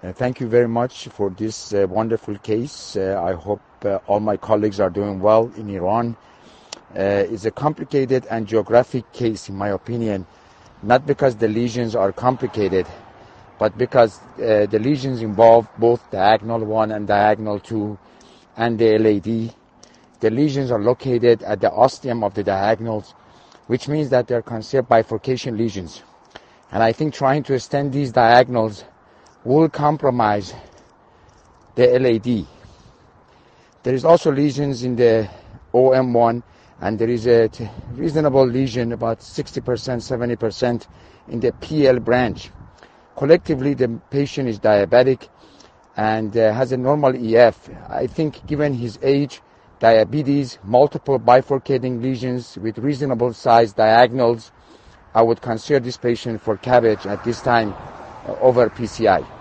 Uh, thank you very much for this uh, wonderful case. Uh, I hope uh, all my colleagues are doing well in Iran. Uh, it's a complicated angiographic case, in my opinion, not because the lesions are complicated, but because the lesions involve both diagonal 1 and diagonal 2 and the LAD. The lesions are located at the ostium of the diagonals, which means that they're considered bifurcation lesions. And I think trying to stent these diagonals will compromise the LAD. There is also lesions in the OM1 and there is a reasonable lesion, about 60%, 70% in the PL branch. Collectively, the patient is diabetic and uh, has a normal EF. I think given his age, diabetes, multiple bifurcating lesions with reasonable size diagonals, I would consider this patient for CABG at this time uh, over PCI.